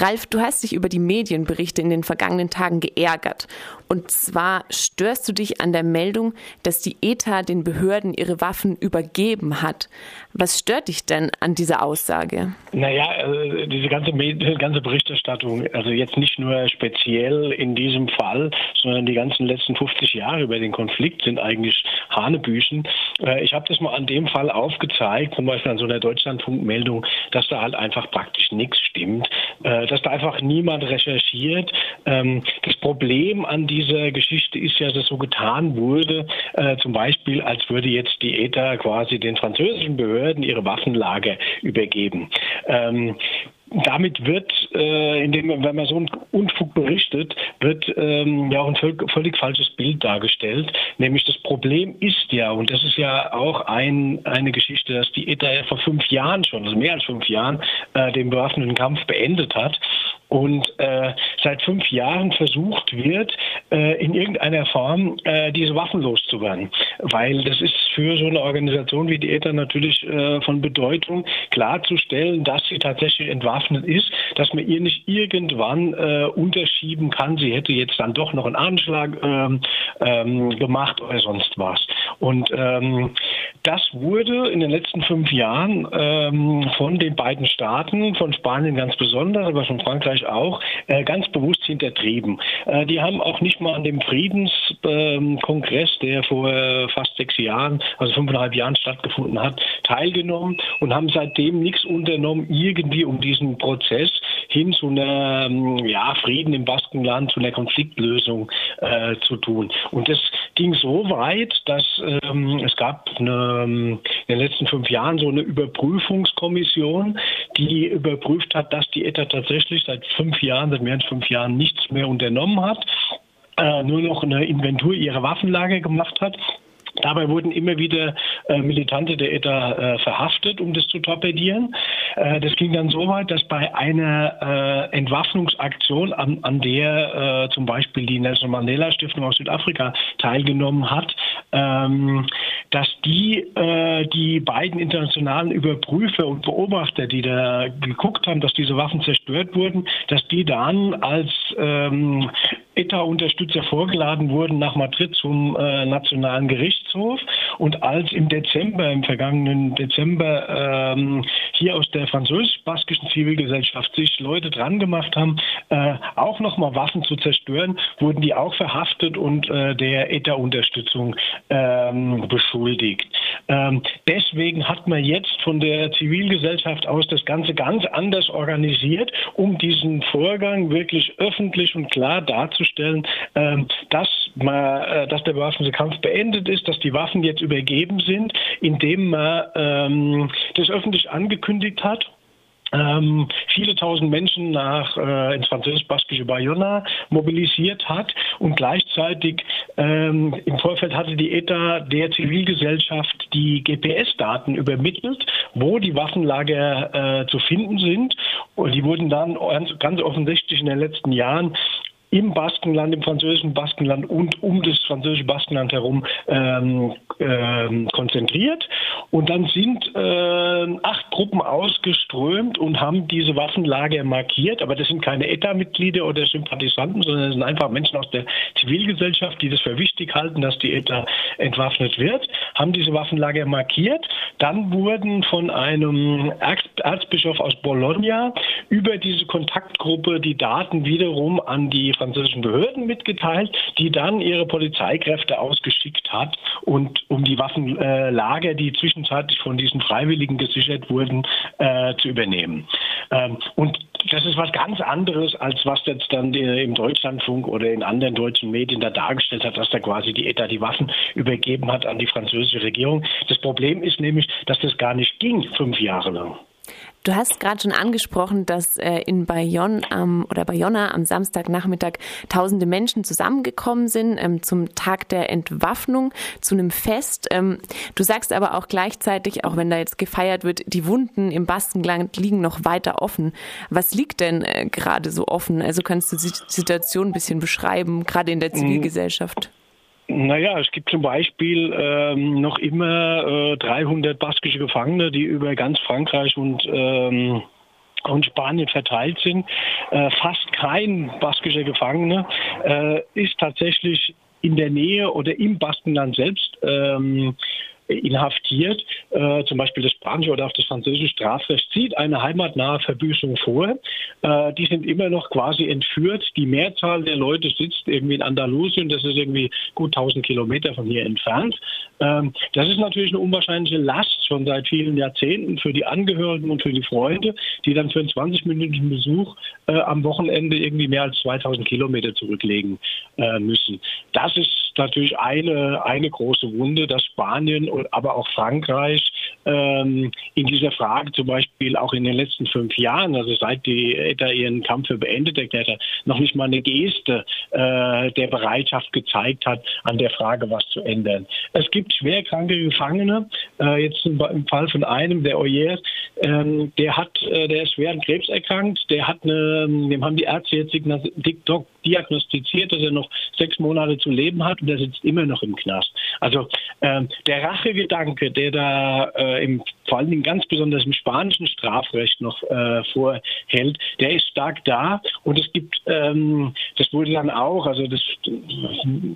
Ralf, du hast dich über die Medienberichte in den vergangenen Tagen geärgert. Und zwar störst du dich an der Meldung, dass die ETA den Behörden ihre Waffen übergeben hat. Was stört dich denn an dieser Aussage? Naja, also diese ganze, ganze Berichterstattung, also jetzt nicht nur speziell in diesem Fall, sondern die ganzen letzten 50 Jahre über den Konflikt sind eigentlich Hanebüchen. Äh, ich habe das mal an dem Fall aufgezeigt, zum Beispiel an so einer Deutschlandfunkmeldung, dass da halt einfach praktisch nichts stimmt, äh, dass da einfach niemand recherchiert. Ähm, das Problem an dieser Geschichte ist ja, dass so getan wurde, äh, zum Beispiel, als würde jetzt die ETA quasi den französischen Behörden ihre Waffenlager übergeben. Damit wird, äh, indem wenn man so einen Unfug berichtet, wird ähm, ja auch ein völlig, völlig, falsches Bild dargestellt. Nämlich das Problem ist ja, und das ist ja auch ein, eine Geschichte, dass die ETA ja vor fünf Jahren schon, also mehr als fünf Jahren, äh, den bewaffneten Kampf beendet hat und äh, seit fünf Jahren versucht wird, äh, in irgendeiner Form äh, diese Waffen loszuwerden. Weil das ist für so eine Organisation wie die ETA natürlich äh, von Bedeutung, klarzustellen, dass sie tatsächlich entwaffnet ist, dass man ihr nicht irgendwann äh, unterschieben kann, sie hätte jetzt dann doch noch einen Anschlag ähm, ähm, gemacht oder sonst was. Und ähm, das wurde in den letzten fünf Jahren ähm, von den beiden Staaten, von Spanien ganz besonders, aber von Frankreich auch, äh, ganz bewusst hintertrieben. Äh, die haben auch nicht mal an dem Friedenskongress, äh, der vor fast sechs Jahren, also fünfeinhalb Jahren stattgefunden hat, teilgenommen und haben seitdem nichts unternommen, irgendwie um diesen Prozess hin zu einer ja, Frieden im Baskenland, zu einer Konfliktlösung äh, zu tun. Und das ging so weit, dass ähm, es gab eine, ähm, in den letzten fünf Jahren so eine Überprüfungskommission, die überprüft hat, dass die ETA tatsächlich seit fünf Jahren, seit mehr als fünf Jahren nichts mehr unternommen hat, äh, nur noch eine Inventur ihrer Waffenlage gemacht hat Dabei wurden immer wieder äh, Militante der ETA äh, verhaftet, um das zu torpedieren. Äh, das ging dann so weit, dass bei einer äh, Entwaffnungsaktion, an, an der äh, zum Beispiel die Nelson Mandela Stiftung aus Südafrika teilgenommen hat, ähm, dass die äh, die beiden internationalen Überprüfer und Beobachter, die da geguckt haben, dass diese Waffen zerstört wurden, dass die dann als ähm, ETA-Unterstützer vorgeladen wurden nach Madrid zum äh, Nationalen Gerichtshof. Und als im Dezember, im vergangenen Dezember, ähm, hier aus der französisch-baskischen Zivilgesellschaft sich Leute dran gemacht haben, äh, auch nochmal Waffen zu zerstören, wurden die auch verhaftet und äh, der ETA-Unterstützung ähm, beschuldigt. Ähm, deswegen hat man jetzt von der Zivilgesellschaft aus das Ganze ganz anders organisiert, um diesen Vorgang wirklich öffentlich und klar darzustellen, ähm, dass, man, äh, dass der bewaffnete Kampf beendet ist, dass die Waffen jetzt übergeben sind, indem man ähm, das öffentlich angekündigt hat ähm, viele tausend Menschen nach äh, ins französisch-baskische Bayona mobilisiert hat und gleichzeitig ähm, im Vorfeld hatte die ETA der Zivilgesellschaft die GPS-Daten übermittelt, wo die Waffenlager äh, zu finden sind. Und die wurden dann ganz offensichtlich in den letzten Jahren im Baskenland, im französischen Baskenland und um das französische Baskenland herum ähm, ähm, konzentriert. Und dann sind äh, acht Gruppen ausgeströmt und haben diese Waffenlager markiert. Aber das sind keine ETA-Mitglieder oder Sympathisanten, sondern das sind einfach Menschen aus der Zivilgesellschaft, die das für wichtig halten, dass die ETA entwaffnet wird, haben diese Waffenlager markiert. Dann wurden von einem Erzbischof aus Bologna über diese Kontaktgruppe die Daten wiederum an die französischen Behörden mitgeteilt, die dann ihre Polizeikräfte ausgeschickt hat und um die Waffenlager, die zwischenzeitlich von diesen Freiwilligen gesichert wurden, äh, zu übernehmen. Ähm, und das ist was ganz anderes, als was jetzt dann im Deutschlandfunk oder in anderen deutschen Medien da dargestellt hat, dass da quasi die ETA die Waffen übergeben hat an die französische Regierung. Das Problem ist nämlich, dass das gar nicht ging fünf Jahre lang. Du hast gerade schon angesprochen, dass äh, in Bayonne ähm, oder Bayonna am Samstagnachmittag tausende Menschen zusammengekommen sind ähm, zum Tag der Entwaffnung, zu einem Fest. Ähm, du sagst aber auch gleichzeitig, auch wenn da jetzt gefeiert wird, die Wunden im Baskenland liegen noch weiter offen. Was liegt denn äh, gerade so offen? Also kannst du die Situation ein bisschen beschreiben, gerade in der mhm. Zivilgesellschaft? Naja, es gibt zum Beispiel ähm, noch immer äh, 300 baskische Gefangene, die über ganz Frankreich und ähm, und Spanien verteilt sind. Äh, fast kein baskischer Gefangener äh, ist tatsächlich in der Nähe oder im Baskenland selbst ähm, inhaftiert. Äh, zum Beispiel das spanische oder auch das französische Strafrecht zieht eine heimatnahe Verbüßung vor. Äh, die sind immer noch quasi entführt. Die Mehrzahl der Leute sitzt irgendwie in Andalusien. Das ist irgendwie gut 1000 Kilometer von hier entfernt. Ähm, das ist natürlich eine unwahrscheinliche Last schon seit vielen Jahrzehnten für die Angehörigen und für die Freunde, die dann für einen 20-minütigen Besuch äh, am Wochenende irgendwie mehr als 2000 Kilometer zurücklegen äh, müssen. Das ist natürlich eine, eine große Wunde, dass Spanien, aber auch Frankreich ähm, in dieser Frage zum Beispiel auch in den letzten fünf Jahren, also seit die ETA ihren Kampf beendet erklärt hat, noch nicht mal eine Geste äh, der Bereitschaft gezeigt hat, an der Frage was zu ändern. Es gibt schwerkranke Gefangene, äh, jetzt im, im, Fall von einem, der Oyer, ähm, der hat, äh, der ist schwer an Krebs erkrankt, der hat eine, dem haben die Ärzte jetzt diagnostiziert, dass er noch sechs Monate zu leben hat und der sitzt immer noch im Knast. Also ähm, der Rachegedanke, der da äh, im, vor allen Dingen ganz besonders im spanischen Strafrecht noch äh, vorhält, der ist stark da und es gibt, ähm, das wurde dann auch, also das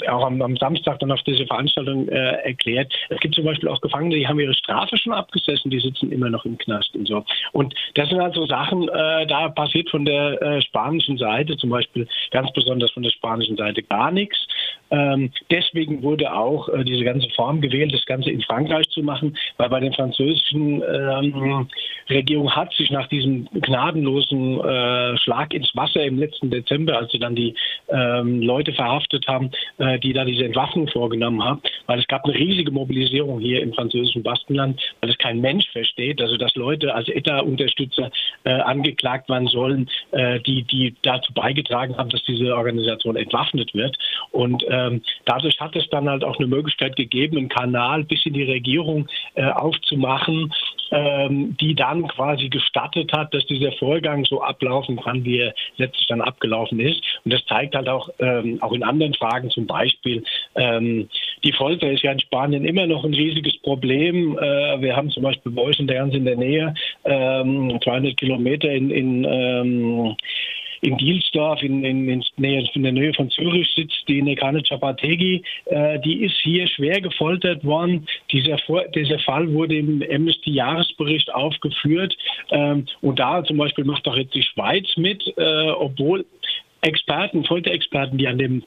auch am, am Samstag dann auf dieser Veranstaltung äh, erklärt, es gibt zum Beispiel auch Gefangene, die haben ihre Strafe schon abgesessen, die sitzen immer noch im Knast und so. Und das sind also Sachen, äh, da passiert von der äh, spanischen Seite zum Beispiel ganz besonders von der spanischen Seite gar nichts. Ähm, deswegen wurde auch äh, diese ganze Form gewählt, das Ganze in Frankreich zu machen, weil bei den französischen ähm, Regierung hat sich nach diesem gnadenlosen äh, Schlag ins Wasser im letzten Dezember, als sie dann die ähm, Leute verhaftet haben, äh, die da diese Entwaffnung vorgenommen haben, weil es gab eine riesige Mobilisierung hier im französischen Baskenland, weil es kein Mensch versteht, also dass Leute als ETA-Unterstützer äh, angeklagt werden sollen, die, die dazu beigetragen haben, dass diese Organisation entwaffnet wird. Und ähm, dadurch hat es dann halt auch eine Möglichkeit gegeben, einen Kanal bis in die Regierung äh, aufzumachen, ähm, die dann quasi gestattet hat, dass dieser Vorgang so ablaufen kann, wie er letztlich dann abgelaufen ist. Und das zeigt halt auch, ähm, auch in anderen Fragen zum Beispiel, ähm, die Folter ist ja in Spanien immer noch ein riesiges Problem. Äh, wir haben zum Beispiel bei euch in der ganz in der Nähe, ähm, 200 Kilometer in, in ähm, in Dielsdorf in, in, in, der Nähe von Zürich sitzt, die Nekane Chapategi. Äh, die ist hier schwer gefoltert worden. Dieser, dieser Fall wurde im Amnesty-Jahresbericht aufgeführt. Ähm, und da zum Beispiel macht auch jetzt die Schweiz mit, äh, obwohl Experten, Folterexperten, die an dem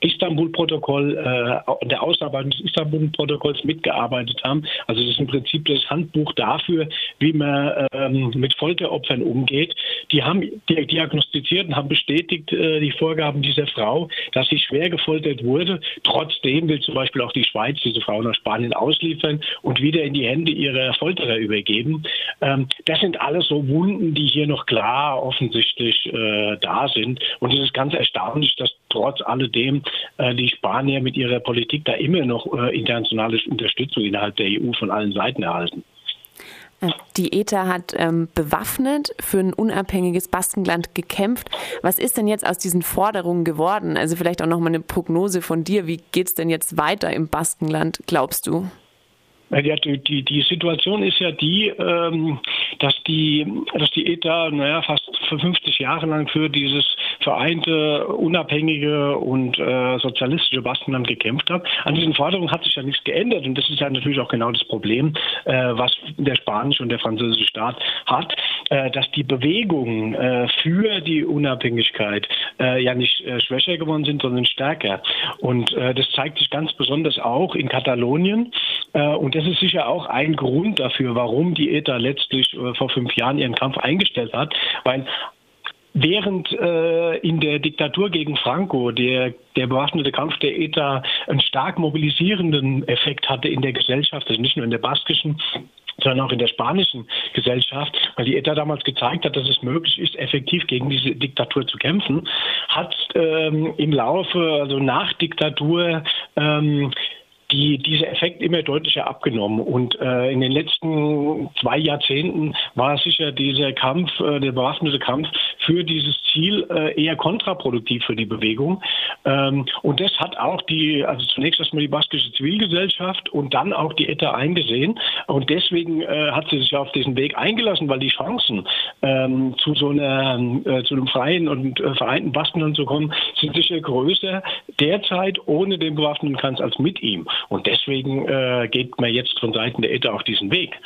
Istanbul-Protokoll, äh, der Ausarbeitung des Istanbul-Protokolls mitgearbeitet haben. Also das ist im Prinzip das Handbuch dafür, wie man ähm, mit Folteropfern umgeht. Die haben die diagnostiziert und haben bestätigt äh, die Vorgaben dieser Frau, dass sie schwer gefoltert wurde. Trotzdem will zum Beispiel auch die Schweiz diese Frau nach Spanien ausliefern und wieder in die Hände ihrer Folterer übergeben. Ähm, das sind alles so Wunden, die hier noch klar offensichtlich äh, da sind. Und es ist ganz erstaunlich, dass trotz alledem äh, die Spanier mit ihrer Politik da immer noch äh, internationale Unterstützung innerhalb der EU von allen Seiten erhalten. Äh, die ETA hat ähm, bewaffnet für ein unabhängiges Baskenland gekämpft. Was ist denn jetzt aus diesen Forderungen geworden? Also vielleicht auch noch mal eine Prognose von dir. Wie geht es denn jetzt weiter im Baskenland, glaubst du? Ja, die, die Situation ist ja die, ähm, dass die, dass die ETA, naja, fast 50 Jahre lang für dieses vereinte, unabhängige und äh, sozialistische Baskenland gekämpft hat. An diesen Forderungen hat sich ja nichts geändert und das ist ja natürlich auch genau das Problem, äh, was der spanische und der französische Staat hat, äh, dass die Bewegungen äh, für die Unabhängigkeit äh, ja nicht äh, schwächer geworden sind, sondern stärker. Und das zeigt sich ganz besonders auch in Katalonien. und das ist sicher auch ein Grund dafür, warum die ETA letztlich vor fünf Jahren ihren Kampf eingestellt hat, weil Während äh, in der Diktatur gegen Franco der, der bewaffnete Kampf der ETA einen stark mobilisierenden Effekt hatte in der Gesellschaft, also nicht nur in der baskischen, sondern auch in der spanischen Gesellschaft, weil die ETA damals gezeigt hat, dass es möglich ist, effektiv gegen diese Diktatur zu kämpfen, hat ähm, im Laufe, also nach Diktatur, ähm, die, dieser Effekt immer deutlicher abgenommen. Und äh, in den letzten zwei Jahrzehnten war sicher dieser Kampf, äh, der bewaffnete Kampf für dieses Ziel äh, eher kontraproduktiv für die Bewegung. Ähm, und das hat auch die, also zunächst erstmal die baskische Zivilgesellschaft und dann auch die ETA eingesehen. Und deswegen äh, hat sie sich auf diesen Weg eingelassen, weil die Chancen ähm, zu so einer, äh, zu einem freien und äh, vereinten Baskenland zu kommen, sind sicher größer derzeit ohne den bewaffneten Kanz als mit ihm. Und deswegen äh, geht man jetzt von Seiten der ETA auch diesen Weg.